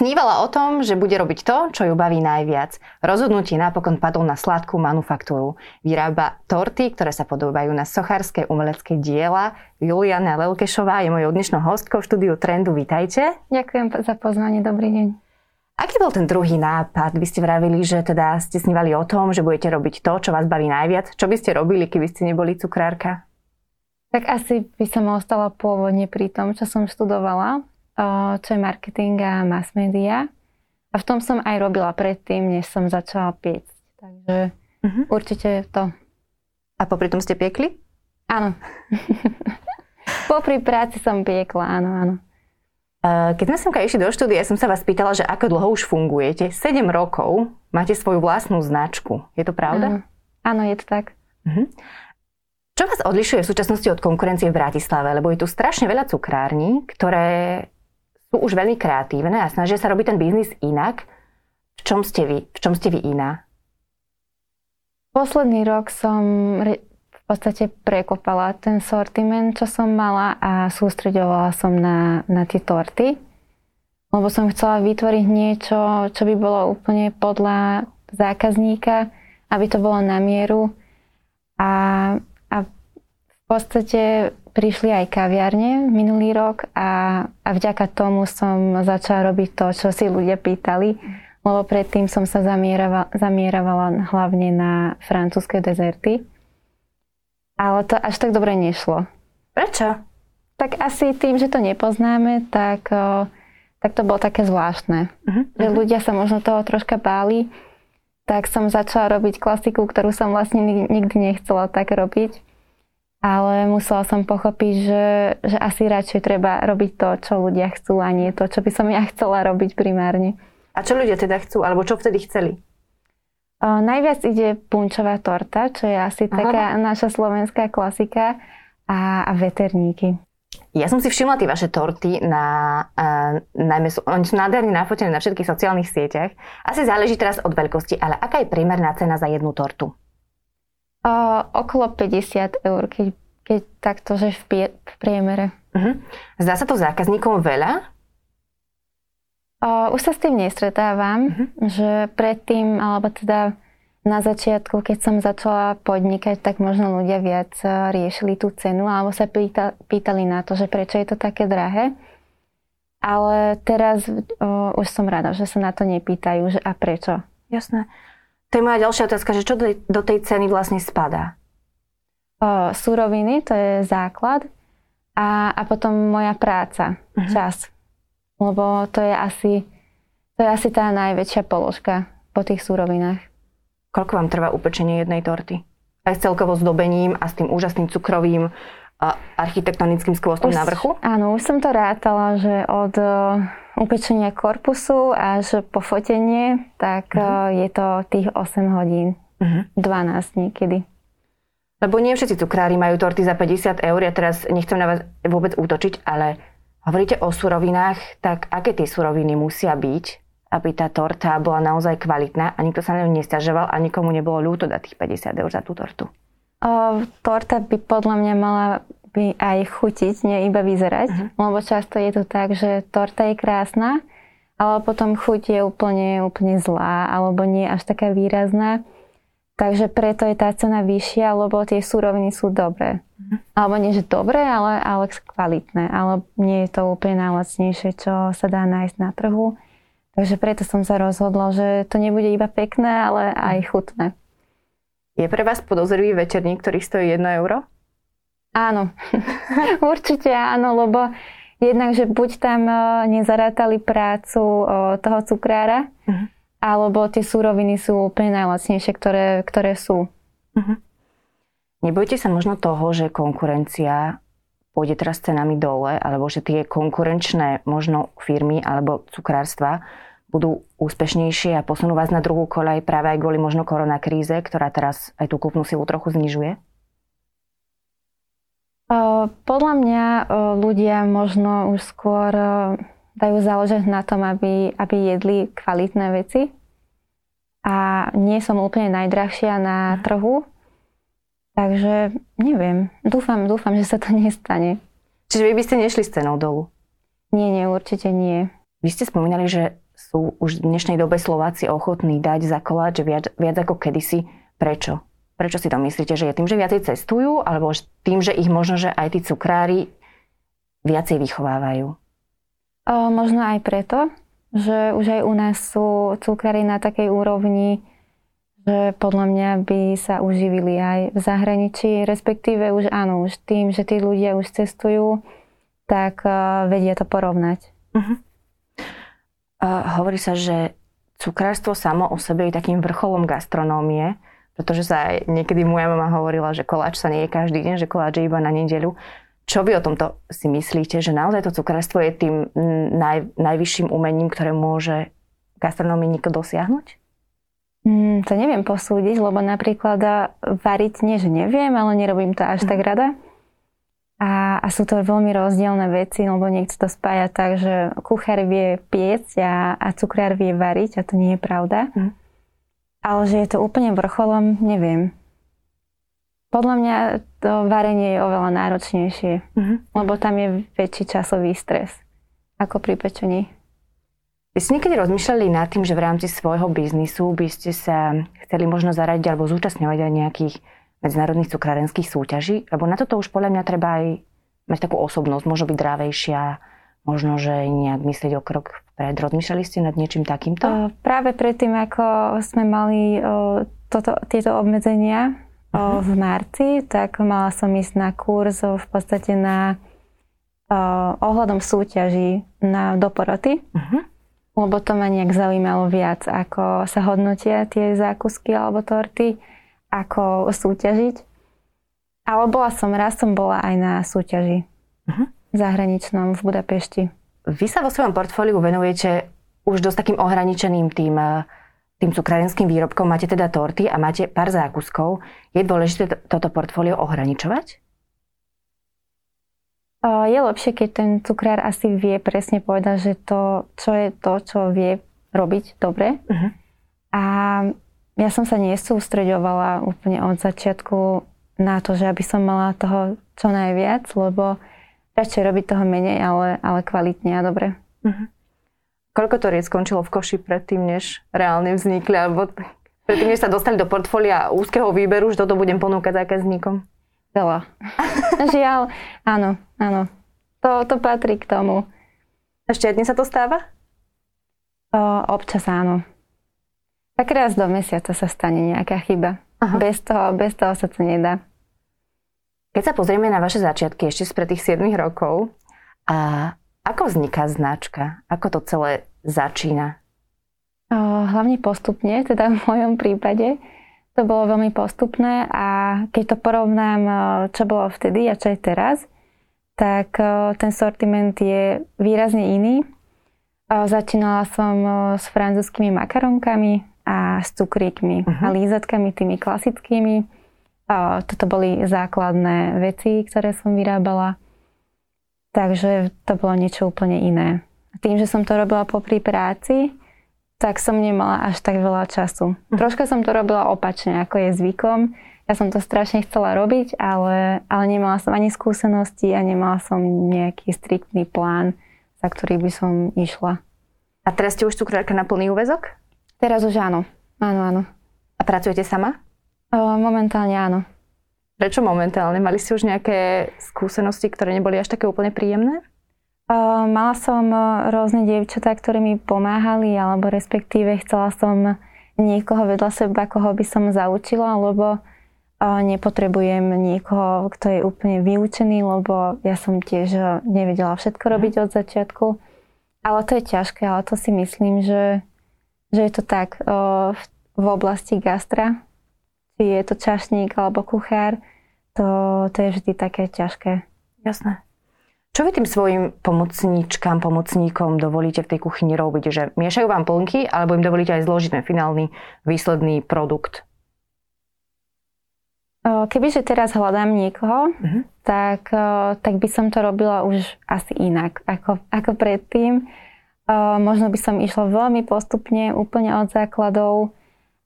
Snívala o tom, že bude robiť to, čo ju baví najviac. Rozhodnutie napokon padlo na sladkú manufaktúru. Vyrába torty, ktoré sa podobajú na sochárske umelecké diela. Juliana Lelkešová je mojou dnešnou hostkou v štúdiu Trendu. Vítajte. Ďakujem za pozvanie, dobrý deň. Aký bol ten druhý nápad? Vy ste vravili, že teda ste snívali o tom, že budete robiť to, čo vás baví najviac. Čo by ste robili, keby ste neboli cukrárka? Tak asi by som ostala pôvodne pri tom, čo som študovala čo je marketing a mass media. A v tom som aj robila predtým, než som začala piecť. Takže uh-huh. určite to. A popri tom ste piekli? Áno. popri práci som piekla, áno, áno. Keď sme sem išli do štúdia, som sa vás pýtala, že ako dlho už fungujete. 7 rokov máte svoju vlastnú značku. Je to pravda? Áno, áno je to tak. Uh-huh. Čo vás odlišuje v súčasnosti od konkurencie v Bratislave? Lebo je tu strašne veľa cukrární, ktoré sú už veľmi kreatívne a snažia sa robiť ten biznis inak. V čom ste vy? V čom ste vy iná? Posledný rok som v podstate prekopala ten sortiment, čo som mala a sústredovala som na, na tie torty. Lebo som chcela vytvoriť niečo, čo by bolo úplne podľa zákazníka, aby to bolo na mieru. A v podstate prišli aj kaviarne minulý rok a, a vďaka tomu som začala robiť to, čo si ľudia pýtali, lebo predtým som sa zamierovala, zamierovala hlavne na francúzske dezerty. Ale to až tak dobre nešlo. Prečo? Tak asi tým, že to nepoznáme, tak, tak to bolo také zvláštne. Uh-huh. Že ľudia sa možno toho troška báli, tak som začala robiť klasiku, ktorú som vlastne nikdy nechcela tak robiť ale musela som pochopiť, že, že asi radšej treba robiť to, čo ľudia chcú a nie to, čo by som ja chcela robiť primárne. A čo ľudia teda chcú, alebo čo vtedy chceli? O, najviac ide punčová torta, čo je asi Aha. taká naša slovenská klasika a, a veterníky. Ja som si všimla tie vaše torty, na, uh, najmä sú, oni sú nádherne nafotené na všetkých sociálnych sieťach. Asi záleží teraz od veľkosti, ale aká je priemerná cena za jednu tortu? Uh, okolo 50 eur, keď, keď takto, že v, pie, v priemere. Uh-huh. Zdá sa to zákazníkom veľa? Uh, už sa s tým nestretávam, uh-huh. že predtým, alebo teda na začiatku, keď som začala podnikať, tak možno ľudia viac riešili tú cenu, alebo sa pýta, pýtali na to, že prečo je to také drahé. Ale teraz uh, už som rada, že sa na to nepýtajú, že a prečo. Jasné. To je moja ďalšia otázka, že čo do tej, ceny vlastne spadá? O, suroviny, to je základ. A, a potom moja práca, uh-huh. čas. Lebo to je asi, to je asi tá najväčšia položka po tých surovinách. Koľko vám trvá upečenie jednej torty? Aj s celkovo zdobením a s tým úžasným cukrovým architektonickým skvostom na vrchu? Áno, už som to rátala, že od upečenia korpusu až po fotenie, tak uh-huh. je to tých 8 hodín. Uh-huh. Mhm. 12 niekedy. Lebo nie všetci cukrári majú torty za 50 eur. Ja teraz nechcem na vás vôbec útočiť, ale hovoríte o surovinách, tak aké tie suroviny musia byť, aby tá torta bola naozaj kvalitná a nikto sa na ňu nestiažoval a nikomu nebolo ľúto dať tých 50 eur za tú tortu? O, torta by podľa mňa mala by aj chutiť, nie iba vyzerať. Uh-huh. Lebo často je to tak, že torta je krásna, ale potom chuť je úplne, úplne zlá, alebo nie až taká výrazná. Takže preto je tá cena vyššia, lebo tie súroviny sú dobré. Uh-huh. Alebo nie, že dobré, ale, ale kvalitné. Ale nie je to úplne najlacnejšie, čo sa dá nájsť na trhu. Takže preto som sa rozhodla, že to nebude iba pekné, ale aj chutné. Je pre vás podozrivý večerník, ktorý stojí 1 euro? Áno, určite áno, lebo jednak, že buď tam e, nezarátali prácu e, toho cukrára, uh-huh. alebo tie súroviny sú úplne najlacnejšie, ktoré, ktoré sú. Uh-huh. Nebojte sa možno toho, že konkurencia pôjde teraz cenami dole, alebo že tie konkurenčné možno firmy alebo cukrárstva budú úspešnejšie a posunú vás na druhú koľaj práve aj kvôli možno koronakríze, ktorá teraz aj tú kúpnu silu trochu znižuje? Podľa mňa ľudia možno už skôr dajú záležať na tom, aby, aby jedli kvalitné veci. A nie som úplne najdrahšia na mhm. trhu. Takže neviem, dúfam, dúfam, že sa to nestane. Čiže vy by ste nešli s cenou dolu? Nie, nie, určite nie. Vy ste spomínali, že sú už v dnešnej dobe Slováci ochotní dať za koláč viac, viac ako kedysi. Prečo? Prečo si to myslíte, že je tým, že viacej cestujú, alebo tým, že ich možno, že aj tí cukrári viacej vychovávajú? O, možno aj preto, že už aj u nás sú cukrári na takej úrovni, že podľa mňa by sa uživili aj v zahraničí, respektíve už áno, už tým, že tí ľudia už cestujú, tak uh, vedia to porovnať. Uh-huh. Hovorí sa, že cukrárstvo samo o sebe je takým vrcholom gastronómie, pretože sa aj niekedy moja mama hovorila, že koláč sa nie je každý deň, že koláč je iba na nedeľu. Čo vy o tomto si myslíte, že naozaj to cukrárstvo je tým naj, najvyšším umením, ktoré môže gastronómii niekto dosiahnuť? Mm, to neviem posúdiť, lebo napríklad variť nie, že neviem, ale nerobím to až mm. tak mhm. rada. A, a sú to veľmi rozdielne veci, lebo niekto to spája tak, že kuchár vie piecť a, a cukrár vie variť a to nie je pravda. Mm. Ale že je to úplne vrcholom, neviem. Podľa mňa to varenie je oveľa náročnejšie, mm-hmm. lebo tam je väčší časový stres ako pri pečení. Vy ste niekedy rozmýšľali nad tým, že v rámci svojho biznisu by ste sa chceli možno zaradiť alebo zúčastňovať aj nejakých medzinárodných cukrárenských súťaží? Lebo na toto už podľa mňa treba aj mať takú osobnosť, možno byť drávejšia, možno, že nejak myslieť o krok vpred. Rozmýšľali ste nad niečím takýmto? Práve predtým, ako sme mali toto, tieto obmedzenia uh-huh. v marci, tak mala som ísť na kurz v podstate na ohľadom súťaží na doporoty. Uh-huh lebo to ma nejak zaujímalo viac, ako sa hodnotia tie zákusky alebo torty, ako súťažiť. Ale bola som, raz som bola aj na súťaži uh-huh. zahraničnom v Budapešti. Vy sa vo svojom portfóliu venujete už dosť takým ohraničeným tým, eh, tým cukrárenským výrobkom. Máte teda torty a máte pár zákuskov. Je dôležité toto portfólio ohraničovať? Je lepšie, keď ten cukrár asi vie presne povedať, že to, čo je to, čo vie robiť dobre. Uh-huh. A ja som sa nesústreďovala úplne od začiatku na to, že aby som mala toho čo najviac, lebo radšej robiť toho menej, ale, ale kvalitne a dobre. Uh-huh. Koľko to riec skončilo v koši predtým, než reálne vznikli, alebo predtým, než sa dostali do portfólia úzkeho výberu, že toto budem ponúkať zákazníkom? Veľa. Žiaľ, áno, áno. To, to patrí k tomu. Ešte dnes sa to stáva? O, občas áno. Tak raz do mesiaca sa stane nejaká chyba. Aha. Bez toho, bez toho sa to nedá. Keď sa pozrieme na vaše začiatky ešte spred tých 7 rokov, a ako vzniká značka? Ako to celé začína? O, hlavne postupne, teda v mojom prípade. To bolo veľmi postupné a keď to porovnám, čo bolo vtedy a čo je teraz, tak ten sortiment je výrazne iný. Začínala som s francúzskými makaronkami a s cukríkmi uh-huh. a mhm. lízatkami, tými klasickými. Toto boli základné veci, ktoré som vyrábala. Takže to bolo niečo úplne iné. Tým, že som to robila popri práci, tak som nemala až tak veľa času. Hm. Troška som to robila opačne, ako je zvykom. Ja som to strašne chcela robiť, ale, ale nemala som ani skúsenosti a nemala som nejaký striktný plán, za ktorý by som išla. A teraz ste už cukrárka na plný úvezok? Teraz už áno. Áno, áno. A pracujete sama? Momentálne áno. Prečo momentálne? Mali ste už nejaké skúsenosti, ktoré neboli až také úplne príjemné? Mala som rôzne dievčatá, ktoré mi pomáhali, alebo respektíve chcela som niekoho vedľa seba, koho by som zaučila, lebo nepotrebujem niekoho, kto je úplne vyučený, lebo ja som tiež nevedela všetko mhm. robiť od začiatku. Ale to je ťažké, ale to si myslím, že, že je to tak v oblasti gastra, či je to čašník alebo kuchár, to, to je vždy také ťažké. Jasné. Čo vy tým svojim pomocníčkam, pomocníkom dovolíte v tej kuchyni robiť? Že miešajú vám plnky, alebo im dovolíte aj zložiť ten finálny výsledný produkt? Kebyže teraz hľadám niekoho, uh-huh. tak, tak by som to robila už asi inak ako, ako predtým. Možno by som išla veľmi postupne, úplne od základov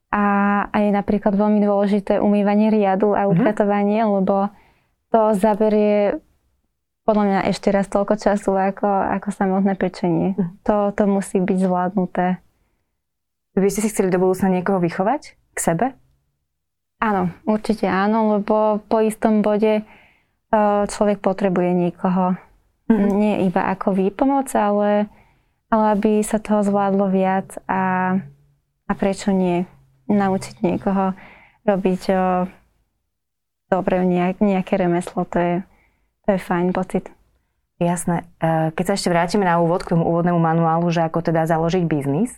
a aj napríklad veľmi dôležité umývanie riadu a mhm. upratovanie, mm-hmm. lebo to zaberie podľa mňa ešte raz toľko času ako, ako samotné pečenie. Mm. To, to musí byť zvládnuté. Vy ste si chceli do budúcna niekoho vychovať k sebe? Áno, určite áno, lebo po istom bode e, človek potrebuje niekoho. Mm-hmm. Nie iba ako výpomoc, ale, ale aby sa toho zvládlo viac a, a prečo nie naučiť niekoho robiť o, dobre nejaké remeslo, to je, to je fajn pocit. Jasné. E, keď sa ešte vrátime na úvod k tomu úvodnému manuálu, že ako teda založiť biznis,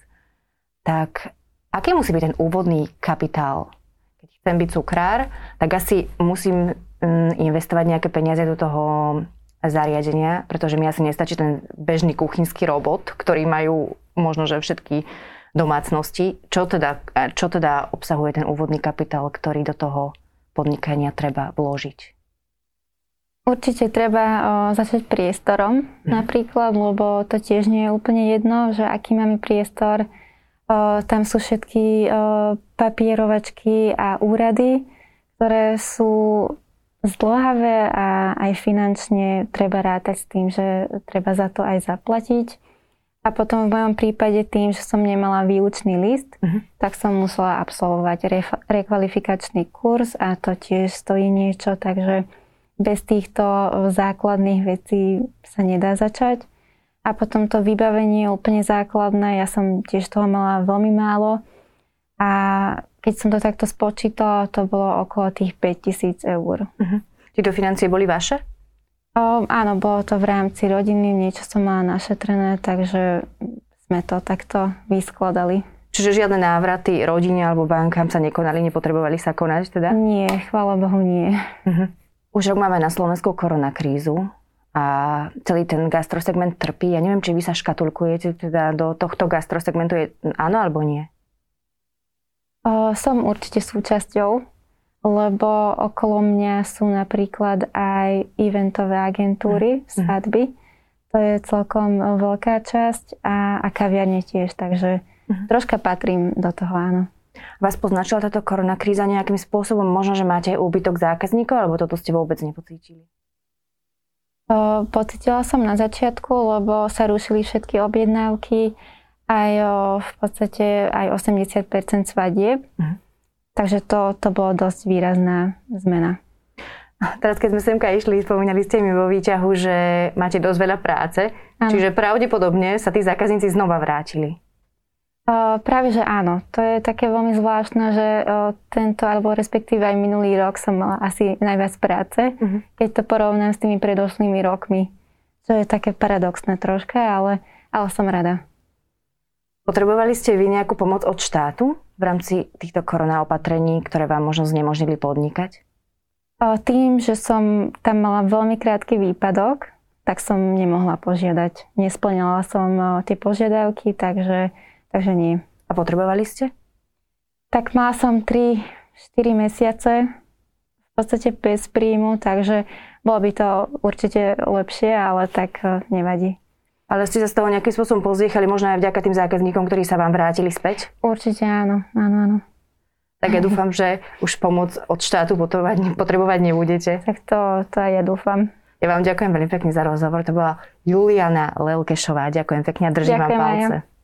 tak aký musí byť ten úvodný kapitál? Keď chcem byť cukrár, tak asi musím mm, investovať nejaké peniaze do toho zariadenia, pretože mi asi nestačí ten bežný kuchynský robot, ktorý majú možno, že všetky domácnosti. Čo teda, čo teda obsahuje ten úvodný kapitál, ktorý do toho podnikania treba vložiť? Určite treba o, začať priestorom mm. napríklad, lebo to tiež nie je úplne jedno, že aký máme priestor. O, tam sú všetky o, papierovačky a úrady, ktoré sú zdlhavé a aj finančne treba rátať s tým, že treba za to aj zaplatiť. A potom v mojom prípade tým, že som nemala výučný list, uh-huh. tak som musela absolvovať re- rekvalifikačný kurz a to tiež stojí niečo, takže bez týchto základných vecí sa nedá začať. A potom to vybavenie je úplne základné. Ja som tiež toho mala veľmi málo. A keď som to takto spočítala, to bolo okolo tých 5000 eur. Uh-huh. Tieto financie boli vaše? O, áno, bolo to v rámci rodiny, niečo som mala našetrené, takže sme to takto vyskladali. Čiže žiadne návraty rodine alebo bankám sa nekonali, nepotrebovali sa konať teda? Nie, chvála Bohu nie. Uh-huh. Už rok máme na Slovensku koronakrízu a celý ten gastrosegment trpí. Ja neviem, či vy sa škatulkujete teda do tohto gastrosegmentu. Je áno alebo nie? Som určite súčasťou, lebo okolo mňa sú napríklad aj eventové agentúry, mm. svadby. To je celkom veľká časť a, a kaviarne tiež, takže mm. troška patrím do toho, áno. Vás poznačila táto koronakríza nejakým spôsobom? Možno, že máte úbytok zákazníkov, alebo toto ste vôbec nepocítili? Pocítila som na začiatku, lebo sa rušili všetky objednávky, aj o, v podstate aj 80% svadieb. Mhm. Takže to, to bolo dosť výrazná zmena. Teraz, keď sme semka išli, spomínali ste mi vo výťahu, že máte dosť veľa práce, ano. čiže pravdepodobne sa tí zákazníci znova vrátili. Uh, práve, že áno. To je také veľmi zvláštne, že uh, tento, alebo respektíve aj minulý rok som mala asi najviac práce, uh-huh. keď to porovnám s tými predošlými rokmi. Čo je také paradoxné troška, ale, ale som rada. Potrebovali ste vy nejakú pomoc od štátu v rámci týchto korona opatrení, ktoré vám možno znemožnili podnikať? Tým, že som tam mala veľmi krátky výpadok, tak som nemohla požiadať. Nesplňala som tie požiadavky, takže takže nie. A potrebovali ste? Tak mala som 3-4 mesiace v podstate bez príjmu, takže bolo by to určite lepšie, ale tak e, nevadí. Ale ste sa z toho nejakým spôsobom pozdiechali, možno aj vďaka tým zákazníkom, ktorí sa vám vrátili späť? Určite áno, áno, áno. Tak ja dúfam, že už pomoc od štátu potrebovať, nebudete. Tak to, to aj ja dúfam. Ja vám ďakujem veľmi pekne za rozhovor. To bola Juliana Lelkešová. Ďakujem pekne a držím ďakujem vám palce. Aj ja.